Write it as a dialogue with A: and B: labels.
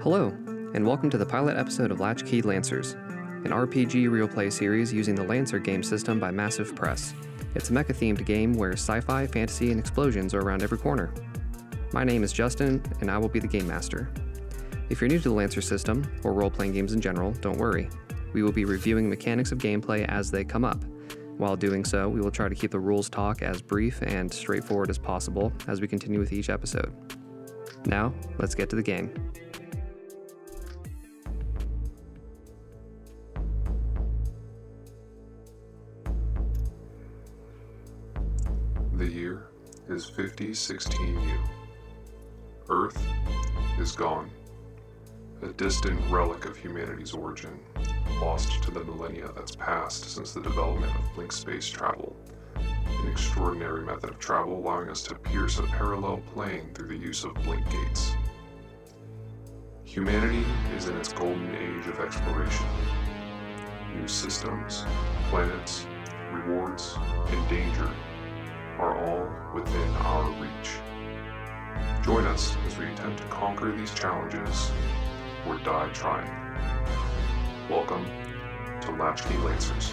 A: Hello, and welcome to the pilot episode of Latchkey Lancers, an RPG real play series using the Lancer game system by Massif Press. It's a mecha themed game where sci fi, fantasy, and explosions are around every corner. My name is Justin, and I will be the game master. If you're new to the Lancer system, or role playing games in general, don't worry. We will be reviewing mechanics of gameplay as they come up. While doing so, we will try to keep the rules talk as brief and straightforward as possible as we continue with each episode. Now, let's get to the game.
B: The year is 5016U. Earth is gone, a distant relic of humanity's origin, lost to the millennia that's passed since the development of blink space travel, an extraordinary method of travel allowing us to pierce a parallel plane through the use of blink gates. Humanity is in its golden age of exploration. New systems, planets, rewards, and danger are all within our reach. Join us as we attempt to conquer these challenges or die trying. Welcome to Latchkey Lancers.